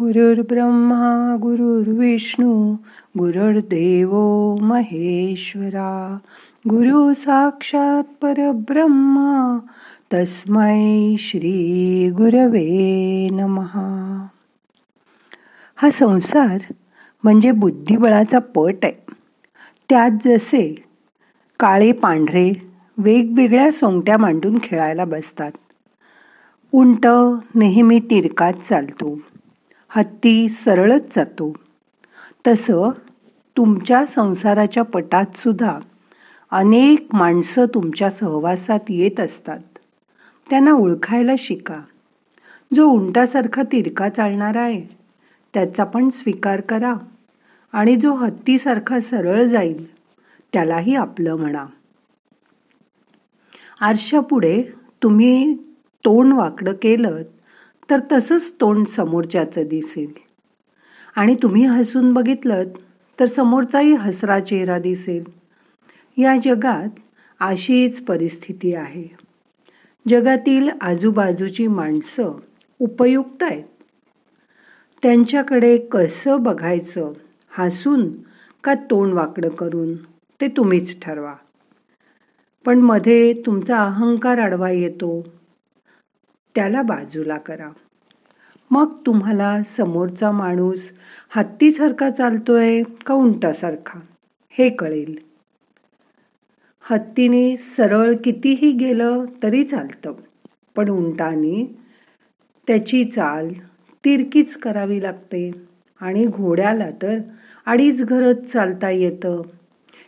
गुरुर्ब्रह्मा गुरुर्विष्णू गुरुर्देव महेश्वरा. गुरु साक्षात परब्रह्मा तस्मै श्री गुरवे नमहा हा संसार म्हणजे बुद्धिबळाचा पट आहे. त्यात जसे काळे पांढरे वेगवेगळ्या सोंगट्या मांडून खेळायला बसतात. उंट नेहमी तिरकात चालतो. हत्ती सरळच जातो. तसं तुमच्या संसाराच्या पटात सुद्धा अनेक माणसं तुमच्या सहवासात येत असतात. त्यांना ओळखायला शिका. जो उंटासारखा तिरका चालणारा आहे त्याचा पण स्वीकार करा आणि जो हत्तीसारखा सरळ जाईल त्यालाही आपलं म्हणा. आरशापुढे तुम्ही तोंड वाकडं केलं तर तसंच तोंड समोरच्याचं दिसेल. आणि तुम्ही हसून बघितलं तर समोरचाही हसरा चेहरा दिसेल. या जगात अशीच परिस्थिती आहे. जगातील आजूबाजूची माणसं उपयुक्त आहेत. त्यांच्याकडे कसं बघायचं हसून का तोंड वाकडं करून ते तुम्हीच ठरवा. पण मध्ये तुमचा अहंकार आडवा येतो त्याला बाजूला करा. मग तुम्हाला समोरचा माणूस हत्तीसारखा चालतोय का उंटासारखा? हे कळेल. हत्तीने सरळ कितीही गेलं तरी चालतं पण उंटाने त्याची चाल तिरकीच करावी लागते आणि घोड्याला तर अडीच घरच चालता येतं.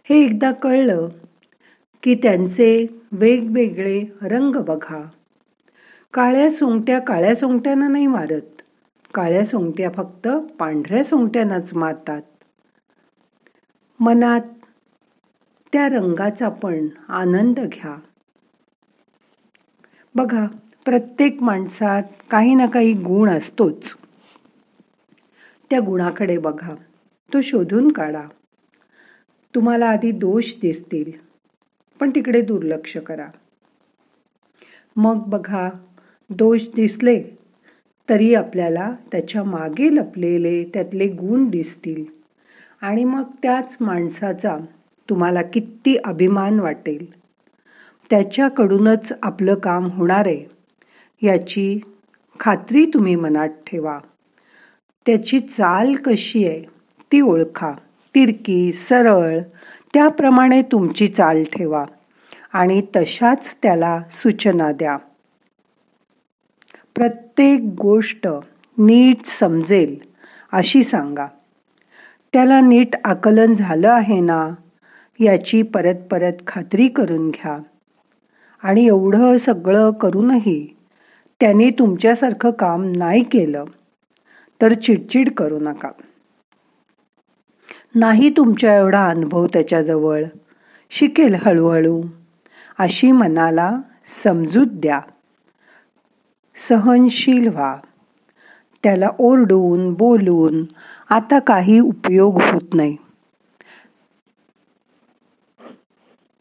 हे एकदा कळलं की त्यांचे वेगवेगळे रंग बघा. काळ्या सोंगट्या काळ्या सोंगट्यांना नाही मारत. काळ्या सोंगट्या फक्त पांढऱ्या सोंगट्यांनाच मारतात. मनात त्या रंगाचा पण आनंद घ्या. बघा प्रत्येक माणसात काही ना काही गुण असतोच. त्या गुणाकडे बघा तो शोधून काढा. तुम्हाला आधी दोष दिसतील पण तिकडे दुर्लक्ष करा. मग बघा दोष दिसले तरी आपल्याला त्याच्यामागे लपलेले त्यातले गुण दिसतील. आणि मग त्याच माणसाचा तुम्हाला किती अभिमान वाटेल. त्याच्याकडूनच आपलं काम होणार आहे. याची खात्री तुम्ही मनात ठेवा. त्याची चाल कशी आहे ती ओळखा. तिरकी सरळ त्याप्रमाणे तुमची चाल ठेवा. आणि तशाच त्याला सूचना द्या. प्रत्येक गोष्ट नीट समजेल अशी सांगा. त्याला नीट आकलन झालं आहे ना याची परत परत खात्री करून घ्या. आणि एवढं सगळं करूनही त्याने तुमच्यासारखं काम नाही केलं तर चिडचिड करू नका. नाही तुमच्या एवढा अनुभव त्याच्याजवळ. शिकेल हळूहळू. अशी मनाला समजूत द्या. सहनशील व्हा त्याला ओरडून बोलून आता काही उपयोग होत नाही.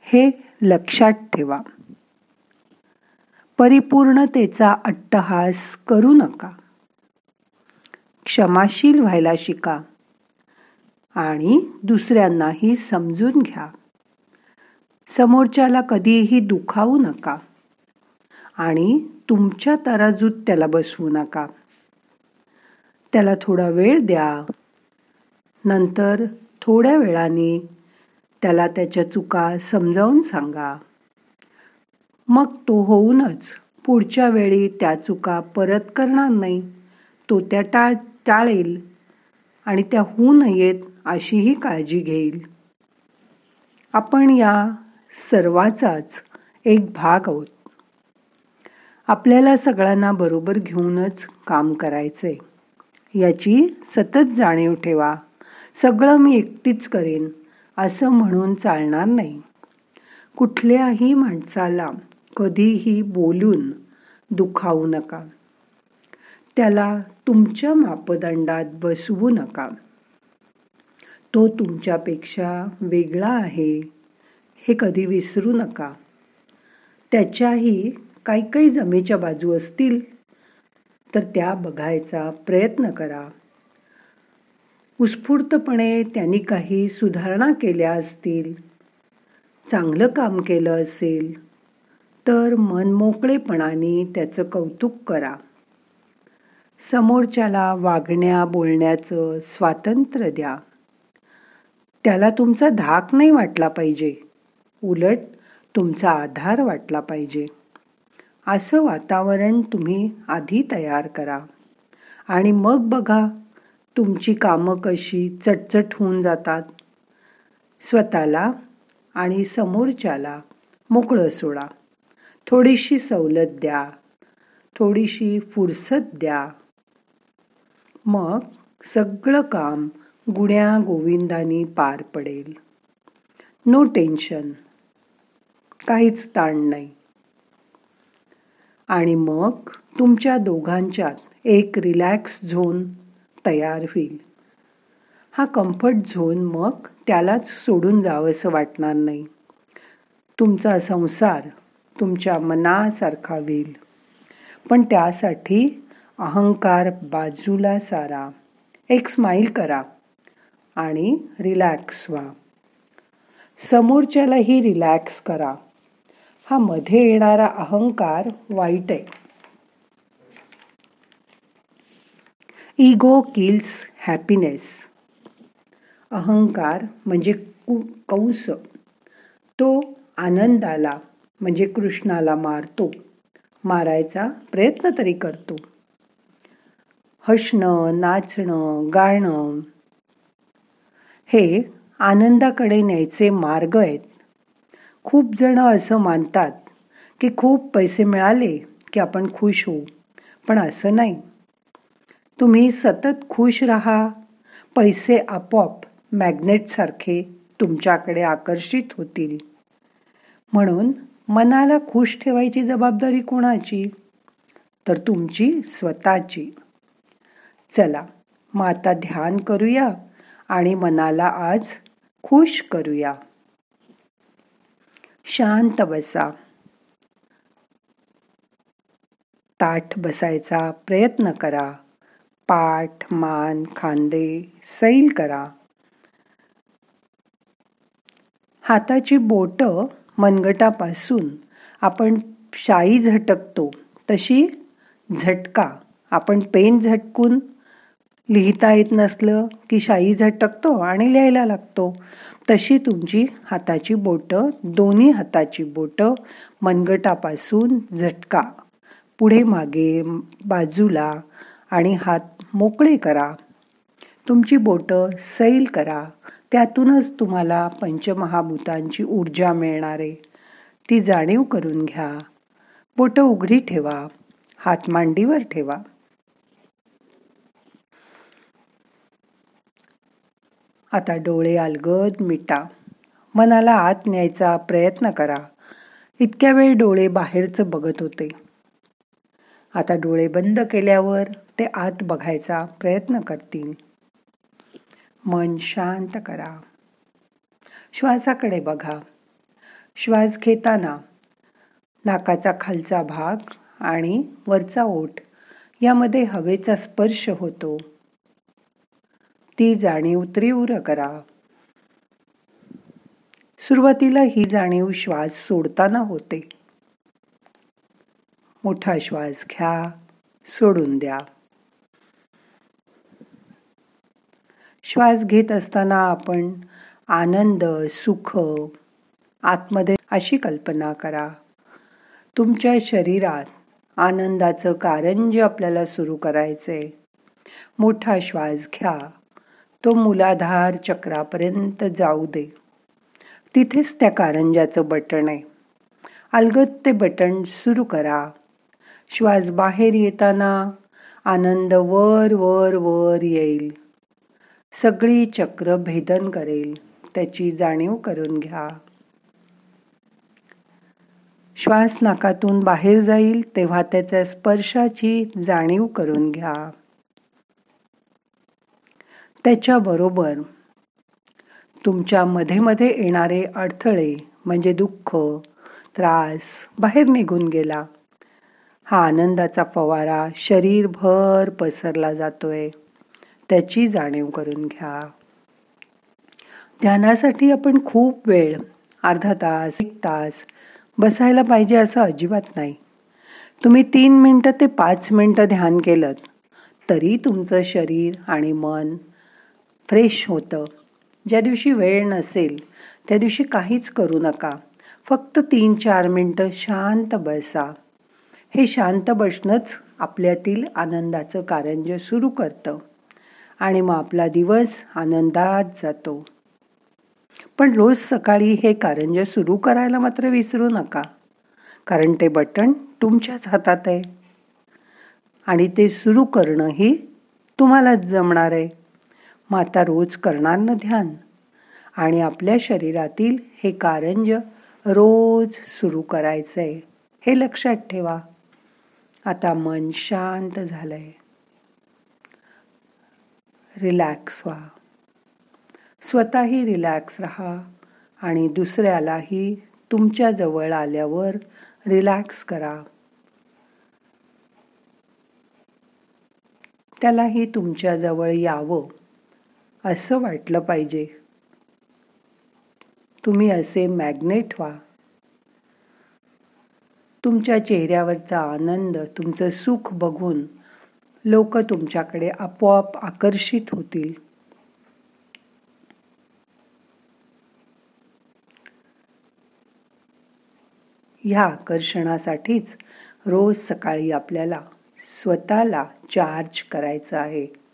हे लक्षात ठेवा. परिपूर्णतेचा अट्टहास करू नका. क्षमाशील व्हायला शिका आणि दुसऱ्यांनाही समजून घ्या. समोरच्याला कधीही दुखावू नका आणि तुमच्या तराजूत त्याला बसवू नका. त्याला थोडा वेळ द्या. नंतर थोड्या वेळाने त्याला त्याच्या चुका समजावून सांगा. मग तो होऊनच पुढच्या वेळी त्या चुका परत करणार नाही. तो त्या टाळ टाळेल आणि त्या होऊ नयेत अशीही काळजी घेईल. आपण या सर्वाचाच एक भाग आहोत. आपल्याला सगळ्यांना बरोबर घेऊनच काम करायचंय. याची सतत जाणीव ठेवा. सगळं मी एकटीच करेन असं म्हणून चालणार नाही. कुठल्याही माणसाला कधीही बोलून दुखावू नका. त्याला तुमच्या मापदंडात बसवू नका. तो तुमच्यापेक्षा वेगळा आहे हे कधी विसरू नका. त्याच्याही काही काही जमेच्या बाजू असतील तर त्या बघायचा प्रयत्न करा. उत्स्फूर्तपणे त्यांनी काही सुधारणा केल्या असतील चांगलं काम केलं असेल तर मन मोकळेपणाने त्याचं कौतुक करा. समोरच्याला वागण्या बोलण्याचं स्वातंत्र्य द्या. त्याला तुमचा धाक नाही वाटला पाहिजे. उलट तुमचा आधार वाटला पाहिजे. असं वातावरण तुम्ही आधी तयार करा. आणि मग बघा तुमची कामं कशी चटचट होऊन जातात. स्वतःला आणि समोरच्याला मोकळं सोडा. थोडीशी सवलत द्या. थोडीशी फुरसत द्या. मग सगळं काम गुण्या गोविंदानी पार पडेल. नो टेन्शन काहीच ताण नाही. आणि मग तुमच्या दोघांच्यात एक रिलॅक्स झोन तयार होईल. हा कम्फर्ट झोन मग त्यालाच सोडून जावंसं वाटणार नाही. तुमचा संसार तुमच्या मनासारखा होईल. पण त्यासाठी अहंकार बाजूला सारा. एक स्माईल करा आणि रिलॅक्स व्हा. समोरच्यालाही रिलॅक्स करा. हा मध्ये येणारा अहंकार वाईट आहे. इगो किल्स हॅपीनेस अहंकार म्हणजे कंस. तो आनंदाला म्हणजे कृष्णाला मारतो. मारायचा प्रयत्न तरी करतो. हसणं नाचणं गाणं हे आनंदाकडे न्यायचे मार्ग आहेत. खूप जण असं मानतात की खूप पैसे मिळाले की आपण खुश होऊ. पण असं नाही. तुम्ही सतत खुश राहा. पैसे आपोआप मॅग्नेटसारखे तुमच्याकडे आकर्षित होतील. म्हणून मनाला खुश ठेवायची जबाबदारी कोणाची? तर तुमची स्वतःची. चला मग आता ध्यान करूया आणि मनाला आज खुश करूया. शांत बसा. ताठ बसायचा प्रयत्न करा. पाठ मान खांदे सैल करा. हाताची बोट मनगटापासून आपण शाई झटकतो तशी झटका. आपण पेन झटकून लिहिता येत नसलं की शाई झटकतो आणि लिहायला लागतो. तशी तुमची हाताची बोटं दोन्ही हाताची बोटं मनगटापासून झटका. पुढे मागे बाजूला आणि हात मोकळे करा. तुमची बोटं सैल करा. त्यातूनच तुम्हाला पंचमहाभूतांची ऊर्जा मिळणार. आहे ती जाणीव करून घ्या. बोटं उघडी ठेवा. हात मांडीवर ठेवा. आता डोळे अलगद मिटा. मनाला आत न्यायचा प्रयत्न करा. इतक्या वेळ डोळे बाहेरचं बघत होते. आता डोळे बंद केल्यावर ते आत बघायचा प्रयत्न करतील. मन शांत करा. श्वासाकडे बघा. श्वास घेताना नाकाचा खालचा भाग आणि वरचा ओठ यामध्ये हवेचा स्पर्श होतो. ती जाणीव तीव्र करा. सुरुवातीला ही जाणीव श्वास सोडताना होते. मोठा श्वास घ्या सोडून द्या. श्वास घेत असताना आपण आनंद सुख आतमध्ये अशी कल्पना करा. तुमच्या शरीरात आनंदाचं कारंज आपल्याला सुरू करायचंय. मोठा श्वास घ्या तो मुलाधार चक्रापर्यंत जाऊ दे. तिथेच त्या कारंजाचं बटण आहे. अलगद ते बटण सुरू करा. श्वास बाहेर येताना आनंद वर वर वर येईल. सगळी चक्र भेदन करेल. त्याची जाणीव करून घ्या. श्वास नाकातून बाहेर जाईल तेव्हा त्याच्या स्पर्शाची जाणीव करून घ्या. त्याच्याबरोबर तुमच्या मध्ये मध्ये येणारे अडथळे म्हणजे दुःख त्रास बाहेर निघून गेला. हा आनंदाचा फवारा शरीरभर पसरला जातोय. त्याची जाणीव करून घ्या. ध्यानासाठी आपण खूप वेळ अर्धा तास एक तास बसायला पाहिजे असं अजिबात नाही. तुम्ही तीन मिनटं ते पाच मिनटं ध्यान केलं तरी तुमचं शरीर आणि मन फ्रेश होतं. ज्या दिवशी वेळ नसेल त्या दिवशी काहीच करू नका. फक्त तीन चार मिनटं शांत बसा. हे शांत बसणंच आपल्यातील आनंदाचं कारंज सुरू करतं. आणि मग आपला दिवस आनंदात जातो. पण रोज सकाळी हे कारंज सुरू करायला मात्र विसरू नका. कारण ते बटण तुमच्याच हातात आहे. आणि ते सुरू करणंही तुम्हालाच जमणार आहे. मग आता रोज करणार ना ध्यान? आणि आपल्या शरीरातील हे कारंज रोज सुरू करायचंय हे लक्षात ठेवा. आता मन शांत झालंय. रिलॅक्स व्हा. स्वतःही रिलॅक्स राहा आणि दुसऱ्यालाही तुमच्या जवळ आल्यावर रिलॅक्स करा. त्यालाही तुमच्या जवळ यावं. असं वाटलं पाहिजे. तुम्ही असे मॅग्नेट व्हा. तुमच्या चेहऱ्यावरचा आनंद तुमचं सुख बघून लोक तुमच्याकडे आपोआप आकर्षित होतील. ह्या आकर्षणासाठीच रोज सकाळी आपल्याला स्वतःला चार्ज करायचं आहे.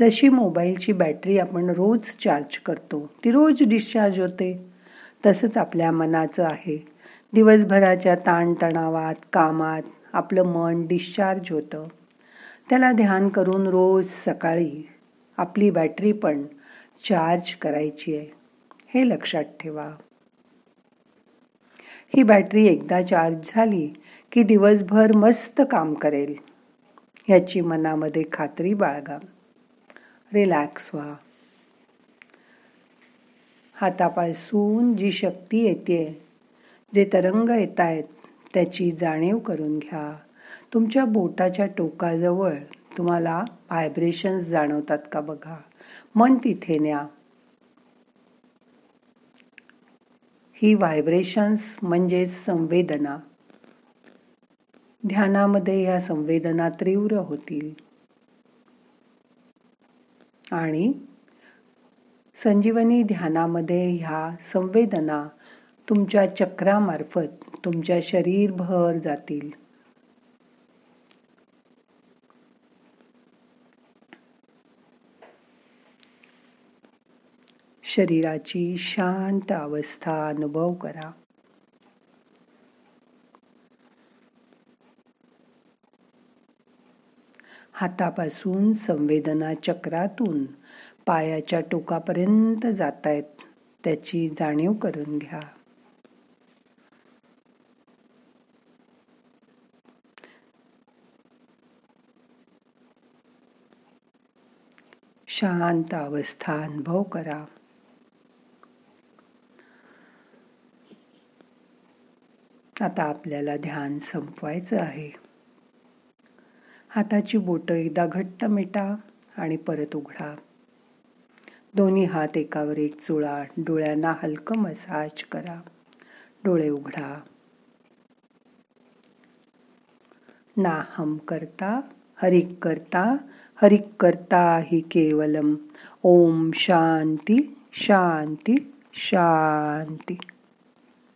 जशी मोबाईलची बॅटरी आपण रोज चार्ज करतो ती रोज डिस्चार्ज होते. तसंच आपल्या मनाचं आहे. दिवसभराच्या ताणतणावात कामात आपलं मन डिस्चार्ज होतं. त्याला ध्यान करून रोज सकाळी आपली बॅटरी पण चार्ज करायची आहे. हे लक्षात ठेवा. ही बॅटरी एकदा चार्ज झाली की दिवसभर मस्त काम करेल. ह्याची मनामध्ये खात्री बाळगा. रिलॅक्स व्हा हातापासून जी शक्ती येते जे तरंग येत आहेत त्याची जाणीव करून घ्या. तुमच्या बोटाच्या टोकाजवळ तुम्हाला व्हायब्रेशन्स जाणवतात का बघा? मन तिथे न्या. ही व्हायब्रेशन्स म्हणजे संवेदना. ध्यानामध्ये ह्या संवेदना तीव्र होतील. आणि संजीवनी ध्यानामध्ये ह्या संवेदना तुमच्या चक्रामार्फत तुमच्या शरीरभर जातील. शरीराची शांत अवस्था अनुभव करा. हातापासून संवेदना चक्रातून पायाच्या टोकापर्यंत जातायत. त्याची जाणीव करून घ्या. शांत अवस्था अनुभव करा. आता आपल्याला ध्यान संपवायचं आहे. हाताची बोटं एकदा घट्ट मिटा आणि परत उघडा. दोन्ही हात एकावर एक चुळा डोळ्यांना हलकं मसाज करा. डोळे उघडा. ना हम करता हरिक करता हरिक करता हि केवलम. ओम शांती शांती शांती.